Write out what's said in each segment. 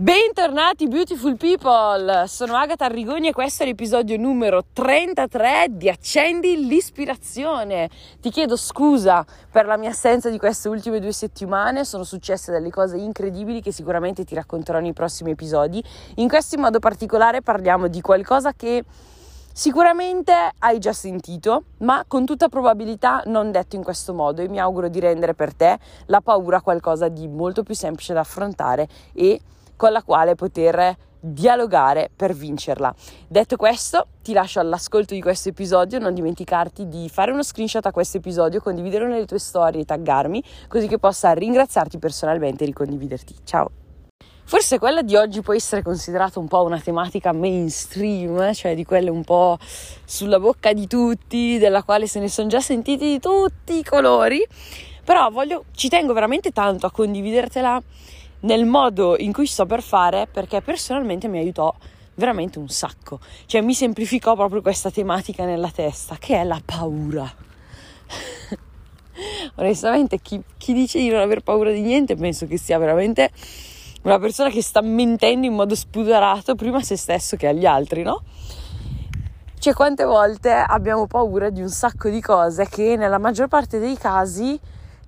Bentornati beautiful people, sono Agata Arrigoni e questo è l'episodio numero 33 di Accendi l'ispirazione. Ti chiedo scusa per la mia assenza di queste ultime due settimane, sono successe delle cose incredibili che sicuramente ti racconterò nei prossimi episodi. In questo modo particolare parliamo di qualcosa che Sicuramente hai già sentito, ma con tutta probabilità non detto in questo modo e mi auguro di rendere per te la paura qualcosa di molto più semplice da affrontare e con la quale poter dialogare per vincerla. Detto questo, ti lascio all'ascolto di questo episodio, non dimenticarti di fare uno screenshot a questo episodio, condividerlo nelle tue storie e taggarmi, così che possa ringraziarti personalmente e ricondividerti. Ciao! Forse quella di oggi può essere considerata un po' una tematica mainstream, cioè di quelle un po' sulla bocca di tutti, della quale se ne sono già sentiti di tutti i colori, però voglio, ci tengo veramente tanto a condividertela nel modo in cui sto per fare perché personalmente mi aiutò veramente un sacco, cioè mi semplificò proprio questa tematica nella testa che è la paura. Onestamente chi, chi dice di non aver paura di niente penso che sia veramente una persona che sta mentendo in modo spuderato prima a se stesso che agli altri, no? Cioè, quante volte abbiamo paura di un sacco di cose che nella maggior parte dei casi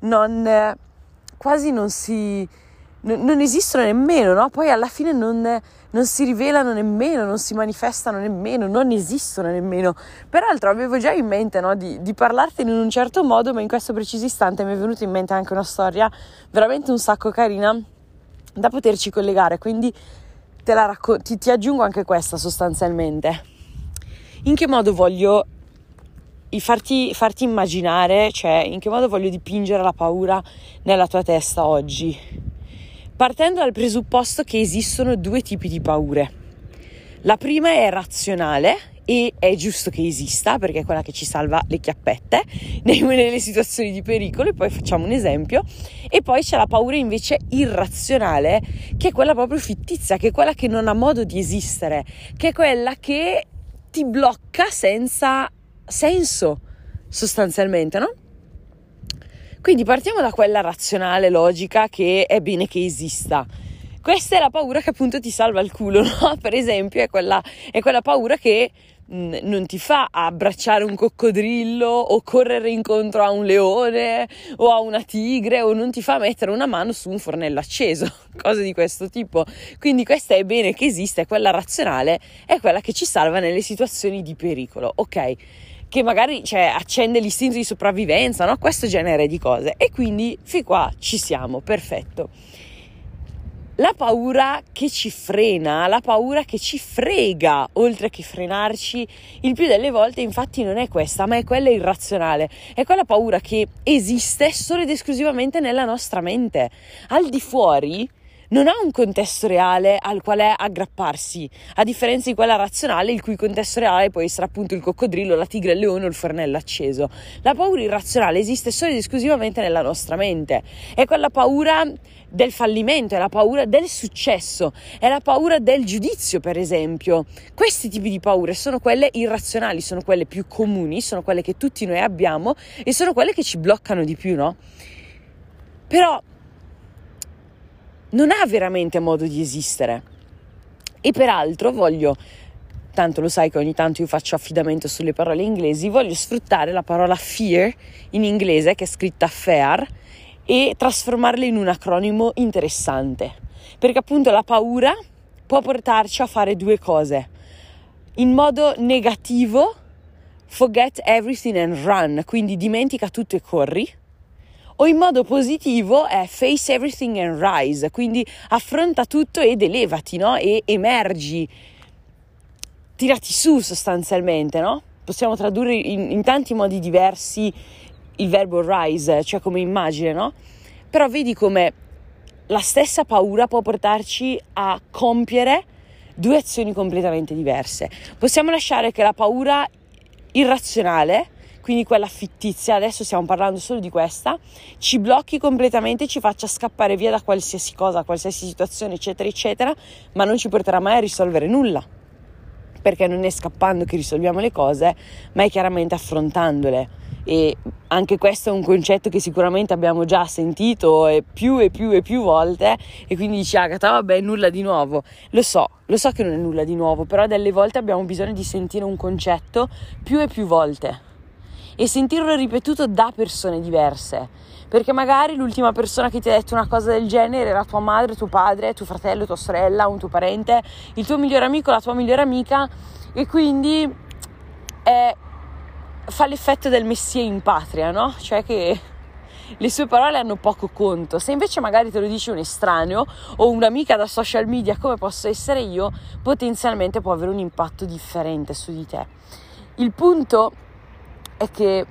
non, quasi non si, non, non esistono nemmeno, no? Poi alla fine non, non, si rivelano nemmeno, non si manifestano nemmeno, non esistono nemmeno. Peraltro avevo già in mente no, di, di parlartene in un certo modo, ma in questo preciso istante mi è venuta in mente anche una storia veramente un sacco carina da poterci collegare, quindi te la racco- ti, ti aggiungo anche questa sostanzialmente. In che modo voglio farti, farti immaginare, cioè in che modo voglio dipingere la paura nella tua testa oggi? Partendo dal presupposto che esistono due tipi di paure. La prima è razionale e è giusto che esista perché è quella che ci salva le chiappette nelle situazioni di pericolo e poi facciamo un esempio e poi c'è la paura invece irrazionale che è quella proprio fittizia che è quella che non ha modo di esistere che è quella che ti blocca senza senso sostanzialmente no? Quindi partiamo da quella razionale logica che è bene che esista questa è la paura che appunto ti salva il culo, no? Per esempio, è quella, è quella paura che non ti fa abbracciare un coccodrillo o correre incontro a un leone o a una tigre o non ti fa mettere una mano su un fornello acceso, cose di questo tipo. Quindi questa è bene che esiste, è quella razionale, è quella che ci salva nelle situazioni di pericolo, ok? Che magari cioè, accende l'istinto di sopravvivenza, no? Questo genere di cose. E quindi fin qua ci siamo, perfetto la paura che ci frena, la paura che ci frega, oltre che frenarci, il più delle volte infatti non è questa, ma è quella irrazionale, è quella paura che esiste solo ed esclusivamente nella nostra mente. Al di fuori non ha un contesto reale al quale aggrapparsi, a differenza di quella razionale, il cui contesto reale può essere appunto il coccodrillo, la tigre, il leone o il fornello acceso. La paura irrazionale esiste solo ed esclusivamente nella nostra mente, è quella paura del fallimento, è la paura del successo, è la paura del giudizio, per esempio. Questi tipi di paure sono quelle irrazionali, sono quelle più comuni, sono quelle che tutti noi abbiamo e sono quelle che ci bloccano di più, no? Però non ha veramente modo di esistere. E peraltro voglio, tanto lo sai che ogni tanto io faccio affidamento sulle parole inglesi, voglio sfruttare la parola fear in inglese, che è scritta fear, e trasformarla in un acronimo interessante. Perché appunto la paura può portarci a fare due cose. In modo negativo, forget everything and run, quindi dimentica tutto e corri o in modo positivo è face everything and rise, quindi affronta tutto ed elevati, no? E emergi, tirati su sostanzialmente, no? Possiamo tradurre in, in tanti modi diversi il verbo rise, cioè come immagine, no? Però vedi come la stessa paura può portarci a compiere due azioni completamente diverse. Possiamo lasciare che la paura irrazionale quindi quella fittizia, adesso stiamo parlando solo di questa, ci blocchi completamente, ci faccia scappare via da qualsiasi cosa, qualsiasi situazione, eccetera, eccetera, ma non ci porterà mai a risolvere nulla. Perché non è scappando che risolviamo le cose, ma è chiaramente affrontandole. E anche questo è un concetto che sicuramente abbiamo già sentito e più e più e più volte e quindi dici Agata vabbè nulla di nuovo. Lo so lo so che non è nulla di nuovo però delle volte abbiamo bisogno di sentire un concetto più e più volte e sentirlo ripetuto da persone diverse perché magari l'ultima persona che ti ha detto una cosa del genere era tua madre, tuo padre, tuo fratello, tua sorella, un tuo parente, il tuo migliore amico, la tua migliore amica e quindi è, fa l'effetto del messia in patria, no? Cioè che le sue parole hanno poco conto. Se invece magari te lo dice un estraneo o un'amica da social media come posso essere io, potenzialmente può avere un impatto differente su di te. Il punto è che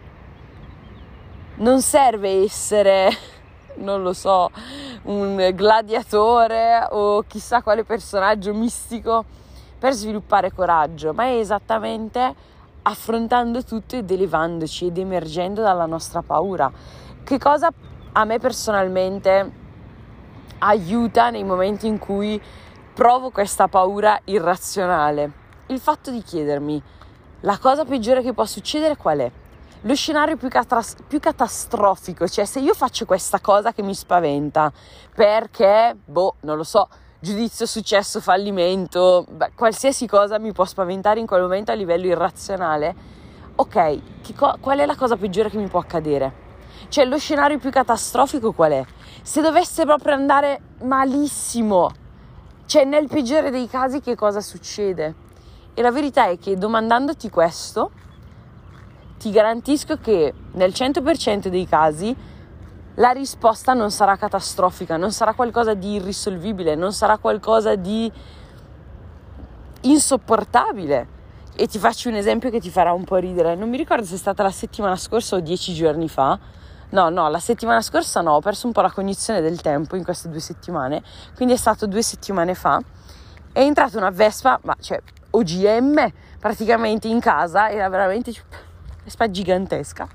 non serve essere, non lo so, un gladiatore o chissà quale personaggio mistico per sviluppare coraggio, ma è esattamente affrontando tutto ed elevandoci ed emergendo dalla nostra paura. Che cosa a me personalmente aiuta nei momenti in cui provo questa paura irrazionale? Il fatto di chiedermi la cosa peggiore che può succedere qual è? lo scenario più, catras- più, catastrofico, cioè se io faccio questa cosa che mi spaventa perché, boh, non lo so, giudizio, successo, fallimento, beh, qualsiasi cosa mi può spaventare in quel momento a livello irrazionale, ok, co- qual è la cosa peggiore che mi può accadere? Cioè lo scenario più catastrofico qual è? Se dovesse proprio andare malissimo, cioè nel peggiore dei casi che cosa succede? E la verità è che domandandoti questo, ti garantisco che nel 100% dei casi la risposta non sarà catastrofica, non sarà qualcosa di irrisolvibile, non sarà qualcosa di insopportabile. E ti faccio un esempio che ti farà un po' ridere. Non mi ricordo se è stata la settimana scorsa o dieci giorni fa. No, no, la settimana scorsa no, ho perso un po' la cognizione del tempo in queste due settimane. Quindi è stato due settimane fa. È entrata una Vespa, ma cioè OGM praticamente in casa, era veramente vespa gigantesca.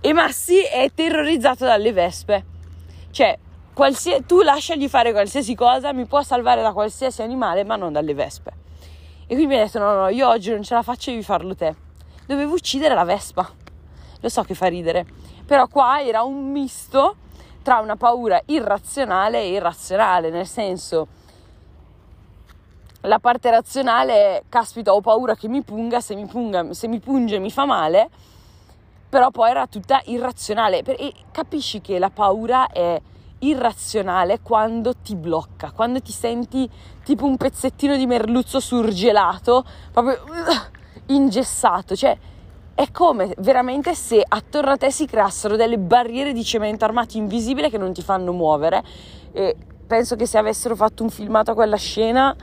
E Massi è terrorizzato dalle vespe. Cioè, qualsiasi, tu lasciagli fare qualsiasi cosa, mi può salvare da qualsiasi animale, ma non dalle vespe. E quindi mi ha detto: No, no, io oggi non ce la faccio, devi farlo te. Dovevo uccidere la vespa. Lo so che fa ridere, però qua era un misto tra una paura irrazionale e irrazionale, nel senso la parte razionale è caspita ho paura che mi punga, se mi, punga, se mi punge mi fa male, però poi era tutta irrazionale. E capisci che la paura è irrazionale quando ti blocca, quando ti senti tipo un pezzettino di merluzzo surgelato, proprio uh, ingessato, cioè è come veramente se attorno a te si creassero delle barriere di cemento armato invisibile che non ti fanno muovere. E penso che se avessero fatto un filmato a quella scena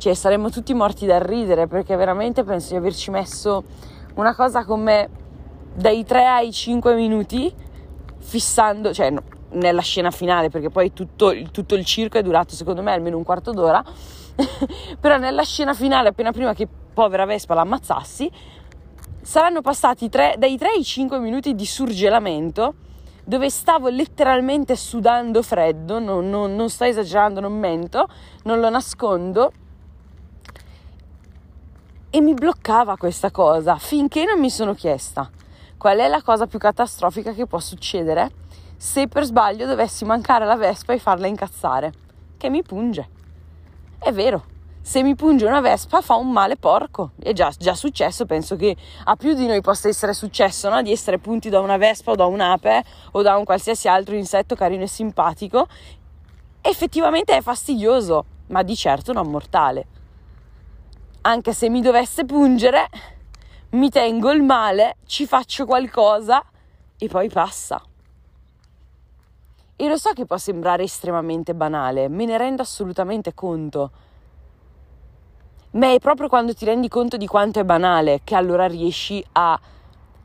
cioè saremmo tutti morti dal ridere perché veramente penso di averci messo una cosa come dai 3 ai 5 minuti fissando, cioè no, nella scena finale perché poi tutto, tutto il circo è durato secondo me almeno un quarto d'ora. Però nella scena finale appena prima che povera Vespa l'ammazzassi saranno passati tre, dai 3 ai 5 minuti di surgelamento dove stavo letteralmente sudando freddo, non, non, non sto esagerando, non mento, non lo nascondo e mi bloccava questa cosa finché non mi sono chiesta qual è la cosa più catastrofica che può succedere se per sbaglio dovessi mancare la Vespa e farla incazzare, che mi punge. È vero, se mi punge una Vespa fa un male porco. È già, già successo, penso che a più di noi possa essere successo no? di essere punti da una Vespa o da un'ape o da un qualsiasi altro insetto carino e simpatico. Effettivamente è fastidioso, ma di certo non mortale anche se mi dovesse pungere, mi tengo il male, ci faccio qualcosa e poi passa. E lo so che può sembrare estremamente banale, me ne rendo assolutamente conto. Ma è proprio quando ti rendi conto di quanto è banale che allora riesci a,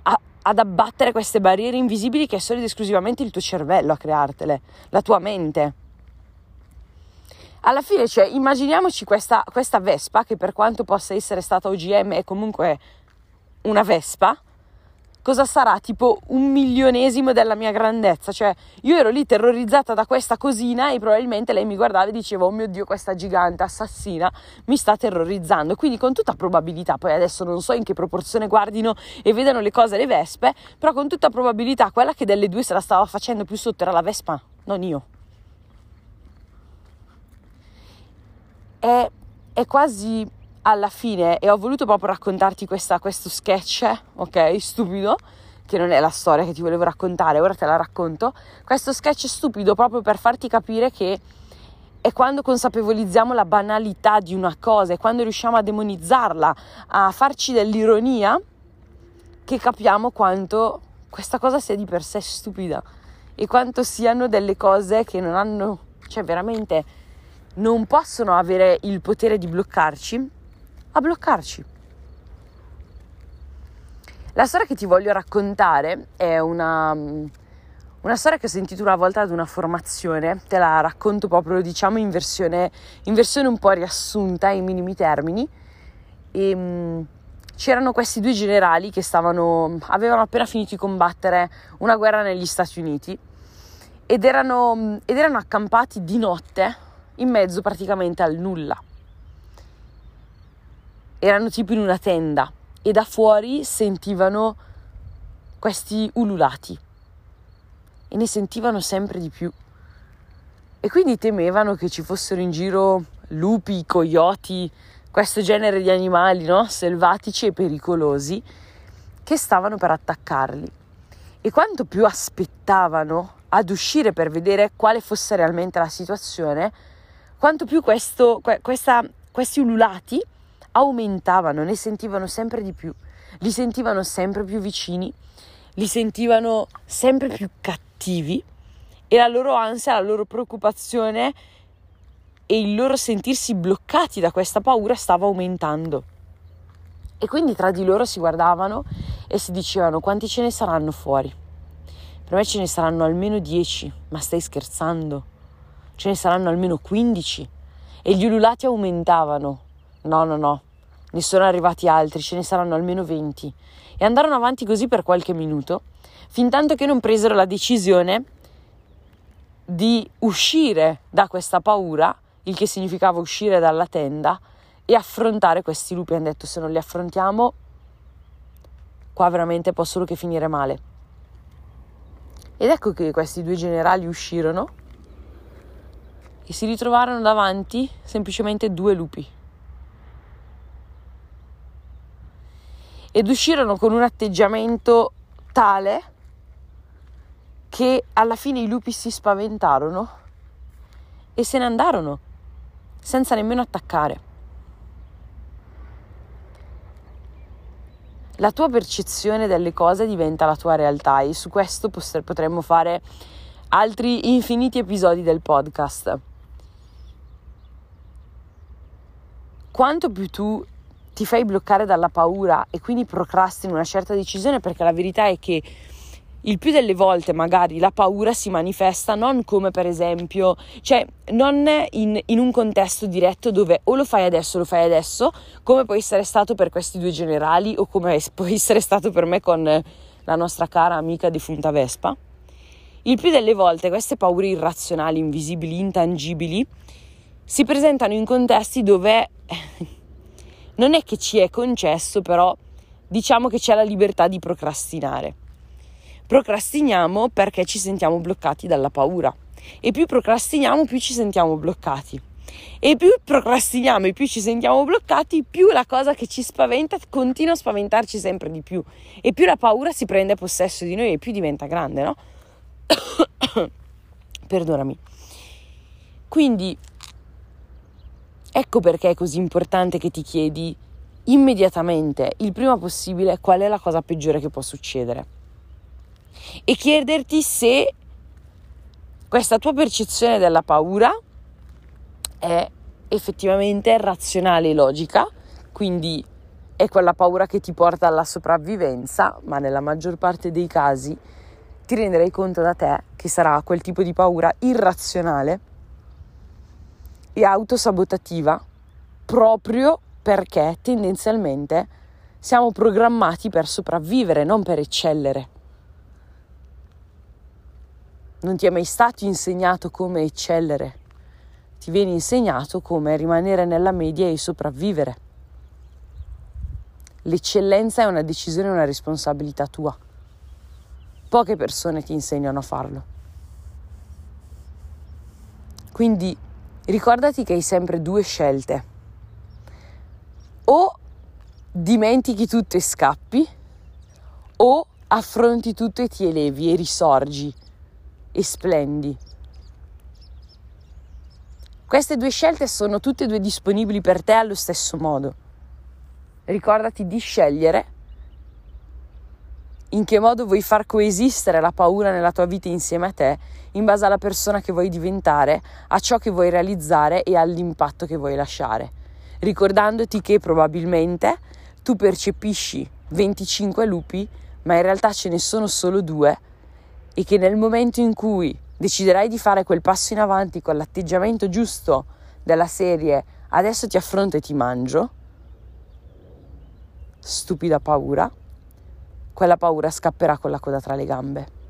a, ad abbattere queste barriere invisibili che è solo ed esclusivamente il tuo cervello a creartele, la tua mente alla fine, cioè, immaginiamoci questa, questa Vespa, che per quanto possa essere stata OGM è comunque una Vespa, cosa sarà? Tipo un milionesimo della mia grandezza. Cioè, io ero lì terrorizzata da questa cosina e probabilmente lei mi guardava e diceva: Oh mio Dio, questa gigante assassina mi sta terrorizzando. Quindi, con tutta probabilità, poi adesso non so in che proporzione guardino e vedano le cose le vespe, però con tutta probabilità quella che delle due se la stava facendo più sotto era la vespa, non io. È, è quasi alla fine, e ho voluto proprio raccontarti questa, questo sketch, ok, stupido, che non è la storia che ti volevo raccontare, ora te la racconto. Questo sketch stupido proprio per farti capire che è quando consapevolizziamo la banalità di una cosa, è quando riusciamo a demonizzarla, a farci dell'ironia, che capiamo quanto questa cosa sia di per sé stupida e quanto siano delle cose che non hanno, cioè veramente non possono avere il potere di bloccarci a bloccarci. La storia che ti voglio raccontare è una, una storia che ho sentito una volta ad una formazione, te la racconto proprio diciamo in versione, in versione un po' riassunta in minimi termini. E, mh, c'erano questi due generali che stavano, avevano appena finito di combattere una guerra negli Stati Uniti ed erano, ed erano accampati di notte in mezzo praticamente al nulla erano tipo in una tenda e da fuori sentivano questi ululati e ne sentivano sempre di più. E quindi temevano che ci fossero in giro lupi, coyoti, questo genere di animali no? selvatici e pericolosi che stavano per attaccarli. E quanto più aspettavano ad uscire per vedere quale fosse realmente la situazione, quanto più questo, questa, questi ululati aumentavano, ne sentivano sempre di più, li sentivano sempre più vicini, li sentivano sempre più cattivi e la loro ansia, la loro preoccupazione e il loro sentirsi bloccati da questa paura stava aumentando. E quindi tra di loro si guardavano e si dicevano quanti ce ne saranno fuori. Per me ce ne saranno almeno 10, ma stai scherzando? Ce ne saranno almeno 15. E gli ululati aumentavano. No, no, no, ne sono arrivati altri, ce ne saranno almeno 20. E andarono avanti così per qualche minuto, fin tanto che non presero la decisione di uscire da questa paura, il che significava uscire dalla tenda e affrontare questi lupi. Hanno detto se non li affrontiamo, qua veramente può solo che finire male. Ed ecco che questi due generali uscirono e si ritrovarono davanti semplicemente due lupi. ed uscirono con un atteggiamento tale che alla fine i lupi si spaventarono e se ne andarono senza nemmeno attaccare. La tua percezione delle cose diventa la tua realtà e su questo potremmo fare altri infiniti episodi del podcast. Quanto più tu ti fai bloccare dalla paura e quindi procrastini una certa decisione perché la verità è che il più delle volte magari la paura si manifesta non come per esempio, cioè non in, in, un contesto diretto dove o lo fai adesso o lo fai adesso, come può essere stato per questi due generali o come può essere stato per me con la nostra cara amica defunta Vespa. Il più delle volte queste paure irrazionali, invisibili, intangibili, si presentano in contesti dove non è che ci è concesso, però diciamo che c'è la libertà di procrastinare. Procrastiniamo perché ci sentiamo bloccati dalla paura e più procrastiniamo più ci sentiamo bloccati. E più procrastiniamo e più ci sentiamo bloccati, più la cosa che ci spaventa continua a spaventarci sempre di più. E più la paura si prende possesso di noi e più diventa grande, no? Perdonami. Quindi Ecco perché è così importante che ti chiedi immediatamente, il prima possibile, qual è la cosa peggiore che può succedere. E chiederti se questa tua percezione della paura è effettivamente razionale e logica, quindi è quella paura che ti porta alla sopravvivenza, ma nella maggior parte dei casi ti renderai conto da te che sarà quel tipo di paura irrazionale e autosabotativa proprio perché tendenzialmente siamo programmati per sopravvivere, non per eccellere. Non ti è mai stato insegnato come eccellere, ti viene insegnato come rimanere nella media e sopravvivere. L'eccellenza è una decisione e una responsabilità tua. Poche persone ti insegnano a farlo. Quindi ricordati che hai sempre due scelte. O dimentichi tutto e scappi, o affronti tutto e ti elevi e risorgi e splendi. Queste due scelte sono tutte e due disponibili per te allo stesso modo. Ricordati di scegliere in che modo vuoi far coesistere la paura nella tua vita insieme a te, in base alla persona che vuoi diventare, a ciò che vuoi realizzare e all'impatto che vuoi lasciare. Ricordandoti che probabilmente tu percepisci 25 lupi, ma in realtà ce ne sono solo due e che nel momento in cui deciderai di fare quel passo in avanti con l'atteggiamento giusto della serie adesso ti affronto e ti mangio, stupida paura, quella paura scapperà con la coda tra le gambe.